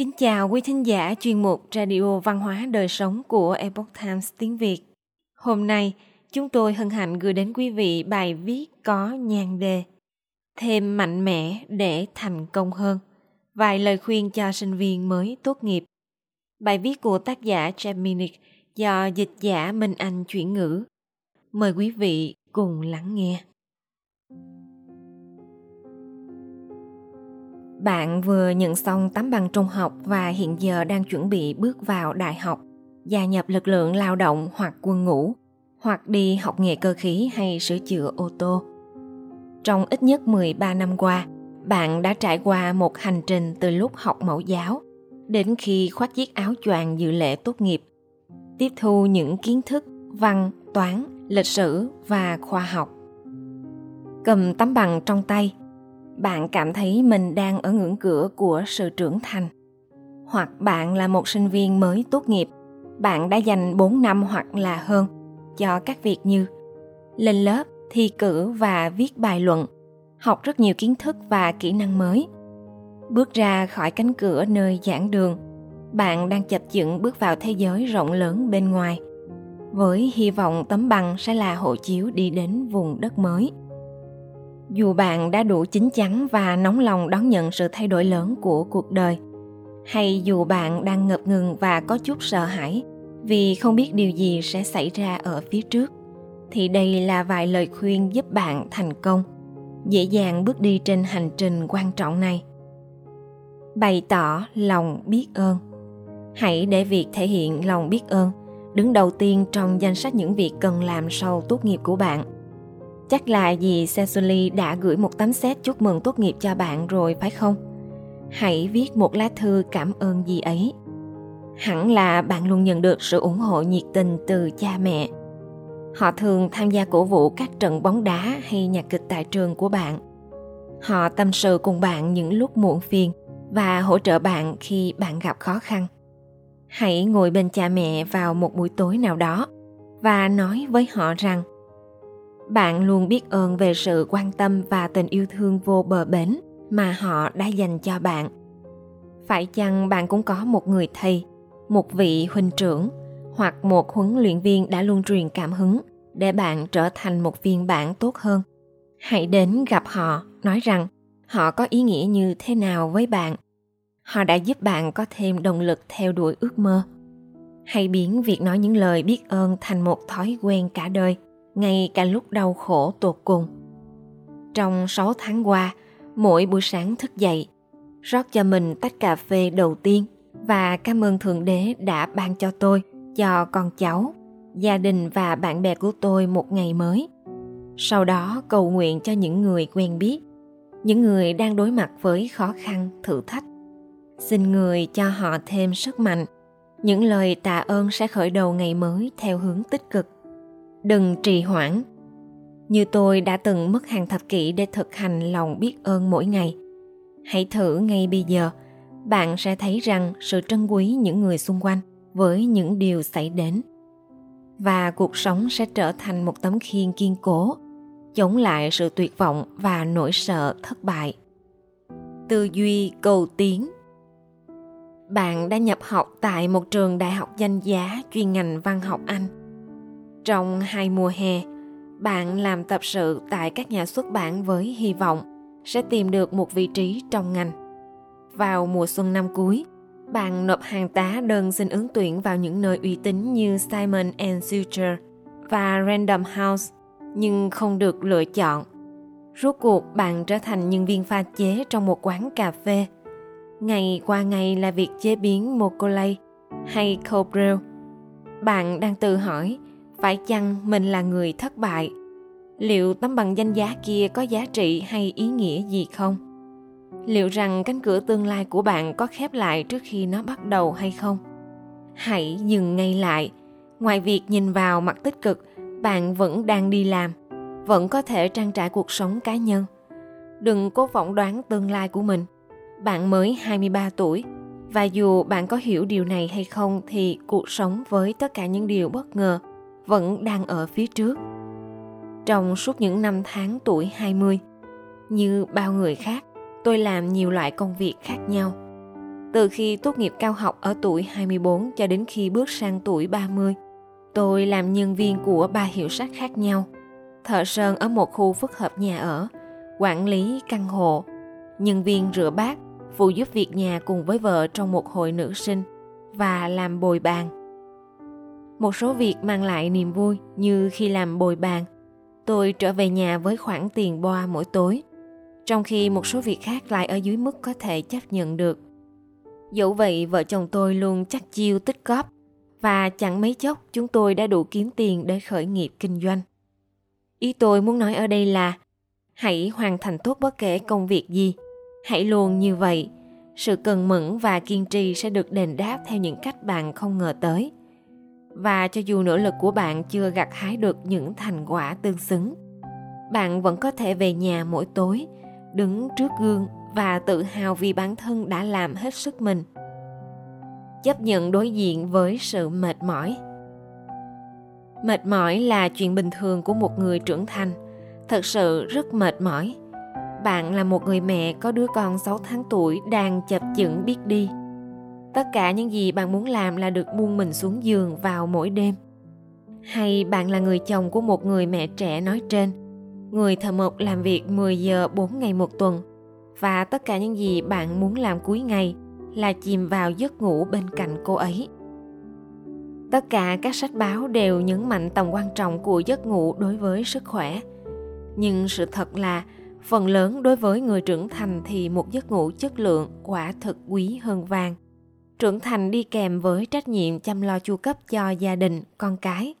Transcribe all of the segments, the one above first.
Kính chào quý thính giả chuyên mục Radio Văn hóa Đời Sống của Epoch Times tiếng Việt. Hôm nay, chúng tôi hân hạnh gửi đến quý vị bài viết có nhan đề Thêm mạnh mẽ để thành công hơn. Vài lời khuyên cho sinh viên mới tốt nghiệp. Bài viết của tác giả Jeminic do dịch giả Minh Anh chuyển ngữ. Mời quý vị cùng lắng nghe. Bạn vừa nhận xong tấm bằng trung học và hiện giờ đang chuẩn bị bước vào đại học, gia nhập lực lượng lao động hoặc quân ngũ, hoặc đi học nghề cơ khí hay sửa chữa ô tô. Trong ít nhất 13 năm qua, bạn đã trải qua một hành trình từ lúc học mẫu giáo đến khi khoác chiếc áo choàng dự lễ tốt nghiệp, tiếp thu những kiến thức văn, toán, lịch sử và khoa học. Cầm tấm bằng trong tay, bạn cảm thấy mình đang ở ngưỡng cửa của sự trưởng thành. Hoặc bạn là một sinh viên mới tốt nghiệp, bạn đã dành 4 năm hoặc là hơn cho các việc như lên lớp, thi cử và viết bài luận, học rất nhiều kiến thức và kỹ năng mới. Bước ra khỏi cánh cửa nơi giảng đường, bạn đang chập chững bước vào thế giới rộng lớn bên ngoài với hy vọng tấm bằng sẽ là hộ chiếu đi đến vùng đất mới dù bạn đã đủ chín chắn và nóng lòng đón nhận sự thay đổi lớn của cuộc đời, hay dù bạn đang ngập ngừng và có chút sợ hãi vì không biết điều gì sẽ xảy ra ở phía trước, thì đây là vài lời khuyên giúp bạn thành công, dễ dàng bước đi trên hành trình quan trọng này. Bày tỏ lòng biết ơn. Hãy để việc thể hiện lòng biết ơn đứng đầu tiên trong danh sách những việc cần làm sau tốt nghiệp của bạn. Chắc là dì Cecily đã gửi một tấm xét chúc mừng tốt nghiệp cho bạn rồi, phải không? Hãy viết một lá thư cảm ơn dì ấy. Hẳn là bạn luôn nhận được sự ủng hộ nhiệt tình từ cha mẹ. Họ thường tham gia cổ vũ các trận bóng đá hay nhạc kịch tại trường của bạn. Họ tâm sự cùng bạn những lúc muộn phiền và hỗ trợ bạn khi bạn gặp khó khăn. Hãy ngồi bên cha mẹ vào một buổi tối nào đó và nói với họ rằng bạn luôn biết ơn về sự quan tâm và tình yêu thương vô bờ bến mà họ đã dành cho bạn. Phải chăng bạn cũng có một người thầy, một vị huynh trưởng, hoặc một huấn luyện viên đã luôn truyền cảm hứng để bạn trở thành một phiên bản tốt hơn? Hãy đến gặp họ, nói rằng họ có ý nghĩa như thế nào với bạn. Họ đã giúp bạn có thêm động lực theo đuổi ước mơ. Hãy biến việc nói những lời biết ơn thành một thói quen cả đời ngay cả lúc đau khổ tột cùng. Trong 6 tháng qua, mỗi buổi sáng thức dậy, rót cho mình tách cà phê đầu tiên và cảm ơn Thượng Đế đã ban cho tôi, cho con cháu, gia đình và bạn bè của tôi một ngày mới. Sau đó cầu nguyện cho những người quen biết, những người đang đối mặt với khó khăn, thử thách. Xin người cho họ thêm sức mạnh. Những lời tạ ơn sẽ khởi đầu ngày mới theo hướng tích cực đừng trì hoãn. Như tôi đã từng mất hàng thập kỷ để thực hành lòng biết ơn mỗi ngày, hãy thử ngay bây giờ, bạn sẽ thấy rằng sự trân quý những người xung quanh với những điều xảy đến, và cuộc sống sẽ trở thành một tấm khiên kiên cố, chống lại sự tuyệt vọng và nỗi sợ thất bại. Tư duy cầu tiến. Bạn đã nhập học tại một trường đại học danh giá chuyên ngành văn học anh trong hai mùa hè, bạn làm tập sự tại các nhà xuất bản với hy vọng sẽ tìm được một vị trí trong ngành. Vào mùa xuân năm cuối, bạn nộp hàng tá đơn xin ứng tuyển vào những nơi uy tín như Simon Schuster và Random House, nhưng không được lựa chọn. Rốt cuộc bạn trở thành nhân viên pha chế trong một quán cà phê. Ngày qua ngày là việc chế biến mocolay hay cold brew. Bạn đang tự hỏi phải chăng mình là người thất bại? Liệu tấm bằng danh giá kia có giá trị hay ý nghĩa gì không? Liệu rằng cánh cửa tương lai của bạn có khép lại trước khi nó bắt đầu hay không? Hãy dừng ngay lại. Ngoài việc nhìn vào mặt tích cực, bạn vẫn đang đi làm, vẫn có thể trang trải cuộc sống cá nhân. Đừng cố phỏng đoán tương lai của mình. Bạn mới 23 tuổi, và dù bạn có hiểu điều này hay không thì cuộc sống với tất cả những điều bất ngờ vẫn đang ở phía trước. Trong suốt những năm tháng tuổi 20, như bao người khác, tôi làm nhiều loại công việc khác nhau. Từ khi tốt nghiệp cao học ở tuổi 24 cho đến khi bước sang tuổi 30, tôi làm nhân viên của ba hiệu sách khác nhau. Thợ sơn ở một khu phức hợp nhà ở, quản lý căn hộ, nhân viên rửa bát, phụ giúp việc nhà cùng với vợ trong một hội nữ sinh và làm bồi bàn. Một số việc mang lại niềm vui như khi làm bồi bàn, tôi trở về nhà với khoản tiền boa mỗi tối, trong khi một số việc khác lại ở dưới mức có thể chấp nhận được. Dẫu vậy, vợ chồng tôi luôn chắc chiêu tích góp và chẳng mấy chốc chúng tôi đã đủ kiếm tiền để khởi nghiệp kinh doanh. Ý tôi muốn nói ở đây là hãy hoàn thành tốt bất kể công việc gì. Hãy luôn như vậy. Sự cần mẫn và kiên trì sẽ được đền đáp theo những cách bạn không ngờ tới. Và cho dù nỗ lực của bạn chưa gặt hái được những thành quả tương xứng, bạn vẫn có thể về nhà mỗi tối, đứng trước gương và tự hào vì bản thân đã làm hết sức mình. Chấp nhận đối diện với sự mệt mỏi. Mệt mỏi là chuyện bình thường của một người trưởng thành. Thật sự rất mệt mỏi. Bạn là một người mẹ có đứa con 6 tháng tuổi đang chập chững biết đi tất cả những gì bạn muốn làm là được buông mình xuống giường vào mỗi đêm. Hay bạn là người chồng của một người mẹ trẻ nói trên, người thợ mộc làm việc 10 giờ 4 ngày một tuần, và tất cả những gì bạn muốn làm cuối ngày là chìm vào giấc ngủ bên cạnh cô ấy. Tất cả các sách báo đều nhấn mạnh tầm quan trọng của giấc ngủ đối với sức khỏe. Nhưng sự thật là, phần lớn đối với người trưởng thành thì một giấc ngủ chất lượng quả thực quý hơn vàng trưởng thành đi kèm với trách nhiệm chăm lo chu cấp cho gia đình, con cái,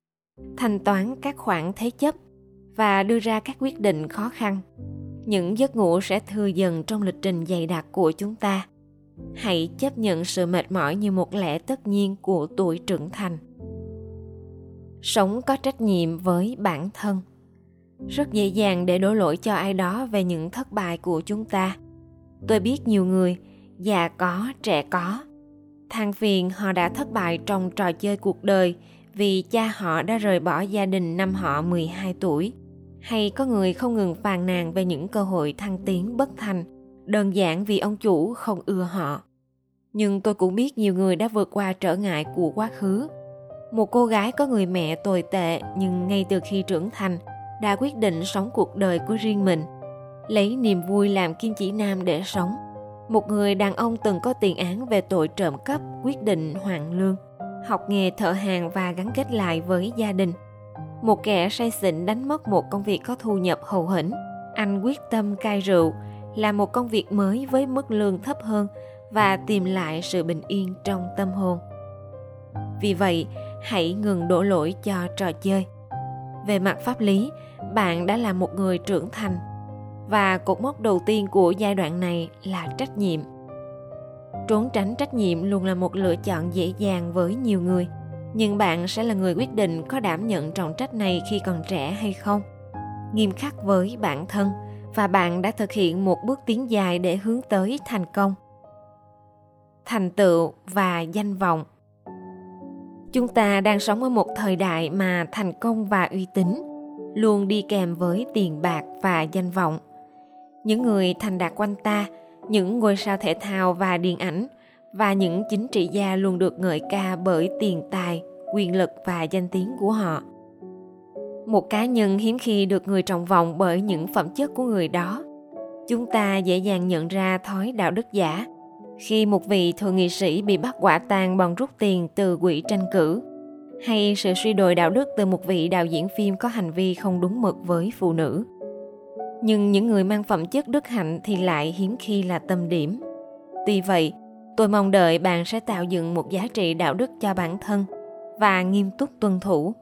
thanh toán các khoản thế chấp và đưa ra các quyết định khó khăn. Những giấc ngủ sẽ thừa dần trong lịch trình dày đặc của chúng ta. Hãy chấp nhận sự mệt mỏi như một lẽ tất nhiên của tuổi trưởng thành. Sống có trách nhiệm với bản thân. Rất dễ dàng để đổ lỗi cho ai đó về những thất bại của chúng ta. Tôi biết nhiều người, già có, trẻ có than phiền họ đã thất bại trong trò chơi cuộc đời vì cha họ đã rời bỏ gia đình năm họ 12 tuổi. Hay có người không ngừng phàn nàn về những cơ hội thăng tiến bất thành, đơn giản vì ông chủ không ưa họ. Nhưng tôi cũng biết nhiều người đã vượt qua trở ngại của quá khứ. Một cô gái có người mẹ tồi tệ nhưng ngay từ khi trưởng thành đã quyết định sống cuộc đời của riêng mình, lấy niềm vui làm kim chỉ nam để sống một người đàn ông từng có tiền án về tội trộm cắp quyết định hoàn lương, học nghề, thợ hàng và gắn kết lại với gia đình. Một kẻ say xỉn đánh mất một công việc có thu nhập hậu hĩnh. Anh quyết tâm cai rượu làm một công việc mới với mức lương thấp hơn và tìm lại sự bình yên trong tâm hồn. Vì vậy, hãy ngừng đổ lỗi cho trò chơi. Về mặt pháp lý, bạn đã là một người trưởng thành và cột mốc đầu tiên của giai đoạn này là trách nhiệm. Trốn tránh trách nhiệm luôn là một lựa chọn dễ dàng với nhiều người. Nhưng bạn sẽ là người quyết định có đảm nhận trọng trách này khi còn trẻ hay không. Nghiêm khắc với bản thân. Và bạn đã thực hiện một bước tiến dài để hướng tới thành công. Thành tựu và danh vọng. Chúng ta đang sống ở một thời đại mà thành công và uy tín luôn đi kèm với tiền bạc và danh vọng những người thành đạt quanh ta, những ngôi sao thể thao và điện ảnh, và những chính trị gia luôn được ngợi ca bởi tiền tài, quyền lực và danh tiếng của họ. Một cá nhân hiếm khi được người trọng vọng bởi những phẩm chất của người đó. Chúng ta dễ dàng nhận ra thói đạo đức giả. Khi một vị thượng nghị sĩ bị bắt quả tang bằng rút tiền từ quỹ tranh cử, hay sự suy đồi đạo đức từ một vị đạo diễn phim có hành vi không đúng mực với phụ nữ nhưng những người mang phẩm chất đức hạnh thì lại hiếm khi là tâm điểm. Tuy vậy, tôi mong đợi bạn sẽ tạo dựng một giá trị đạo đức cho bản thân và nghiêm túc tuân thủ.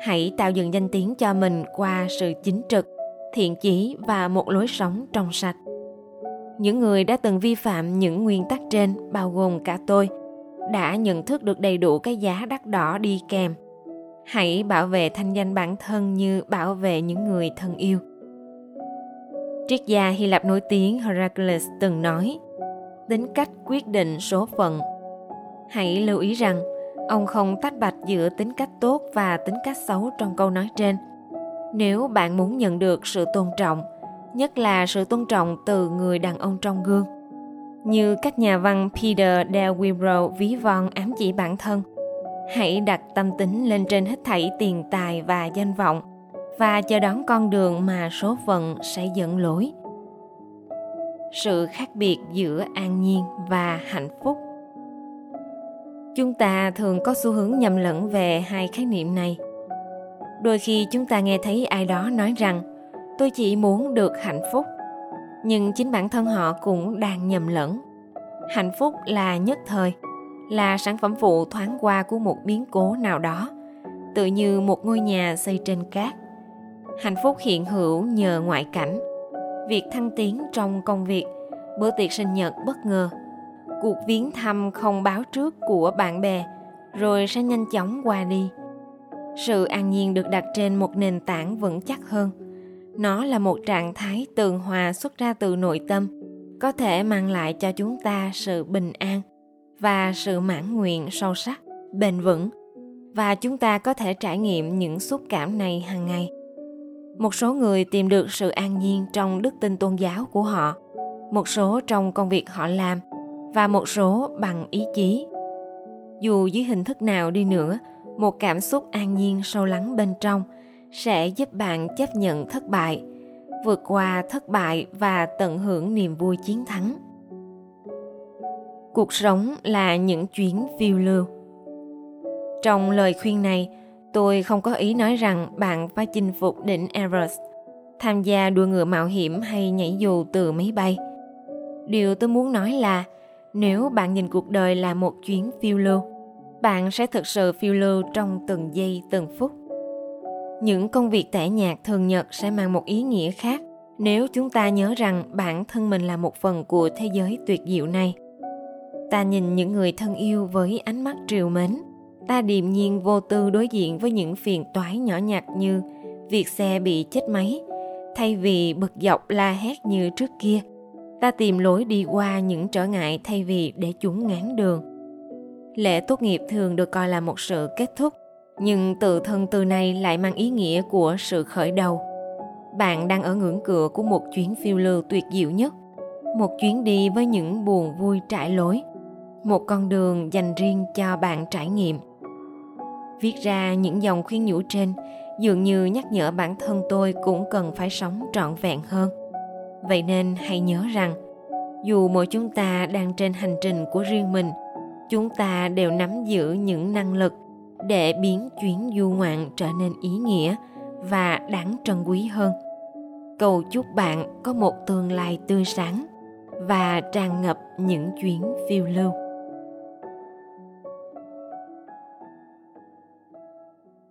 Hãy tạo dựng danh tiếng cho mình qua sự chính trực, thiện chí và một lối sống trong sạch. Những người đã từng vi phạm những nguyên tắc trên, bao gồm cả tôi, đã nhận thức được đầy đủ cái giá đắt đỏ đi kèm. Hãy bảo vệ thanh danh bản thân như bảo vệ những người thân yêu triết gia hy lạp nổi tiếng heracles từng nói, tính cách quyết định số phận hãy lưu ý rằng, ông không tách bạch giữa tính cách tốt và tính cách xấu trong câu nói trên nếu bạn muốn nhận được sự tôn trọng, nhất là sự tôn trọng từ người đàn ông trong gương, Như các nhà văn Peter Del Wibro ví von ám chỉ bản thân. Hãy đặt tâm tính lên trên hết thảy tiền tài và danh vọng và chờ đón con đường mà số phận sẽ dẫn lối. Sự khác biệt giữa an nhiên và hạnh phúc. Chúng ta thường có xu hướng nhầm lẫn về hai khái niệm này. Đôi khi chúng ta nghe thấy ai đó nói rằng, tôi chỉ muốn được hạnh phúc. Nhưng chính bản thân họ cũng đang nhầm lẫn. Hạnh phúc là nhất thời, là sản phẩm phụ thoáng qua của một biến cố nào đó, tự như một ngôi nhà xây trên cát hạnh phúc hiện hữu nhờ ngoại cảnh. Việc thăng tiến trong công việc, bữa tiệc sinh nhật bất ngờ. Cuộc viếng thăm không báo trước của bạn bè, rồi sẽ nhanh chóng qua đi. Sự an nhiên được đặt trên một nền tảng vững chắc hơn. Nó là một trạng thái tường hòa xuất ra từ nội tâm, có thể mang lại cho chúng ta sự bình an và sự mãn nguyện sâu sắc, bền vững. Và chúng ta có thể trải nghiệm những xúc cảm này hàng ngày một số người tìm được sự an nhiên trong đức tin tôn giáo của họ, một số trong công việc họ làm, và một số bằng ý chí. Dù dưới hình thức nào đi nữa, một cảm xúc an nhiên sâu lắng bên trong sẽ giúp bạn chấp nhận thất bại, vượt qua thất bại và tận hưởng niềm vui chiến thắng. Cuộc sống là những chuyến phiêu lưu. Trong lời khuyên này tôi không có ý nói rằng bạn phải chinh phục đỉnh everest, tham gia đua ngựa mạo hiểm hay nhảy dù từ máy bay. Điều tôi muốn nói là, nếu bạn nhìn cuộc đời là một chuyến phiêu lưu, bạn sẽ thực sự phiêu lưu trong từng giây, từng phút. Những công việc tẻ nhạt thường nhật sẽ mang một ý nghĩa khác nếu chúng ta nhớ rằng bản thân mình là một phần của thế giới tuyệt diệu này. Ta nhìn những người thân yêu với ánh mắt triều mến ta điềm nhiên vô tư đối diện với những phiền toái nhỏ nhặt như việc xe bị chết máy, thay vì bực dọc la hét như trước kia. Ta tìm lối đi qua những trở ngại thay vì để chúng ngán đường. Lễ tốt nghiệp thường được coi là một sự kết thúc, nhưng tự thân từ này lại mang ý nghĩa của sự khởi đầu. Bạn đang ở ngưỡng cửa của một chuyến phiêu lưu tuyệt diệu nhất, một chuyến đi với những buồn vui trải lối, một con đường dành riêng cho bạn trải nghiệm viết ra những dòng khuyên nhủ trên. Dường như nhắc nhở bản thân tôi cũng cần phải sống trọn vẹn hơn. Vậy nên hãy nhớ rằng, dù mỗi chúng ta đang trên hành trình của riêng mình, chúng ta đều nắm giữ những năng lực để biến chuyến du ngoạn trở nên ý nghĩa và đáng trân quý hơn. Cầu chúc bạn có một tương lai tươi sáng và tràn ngập những chuyến phiêu lưu.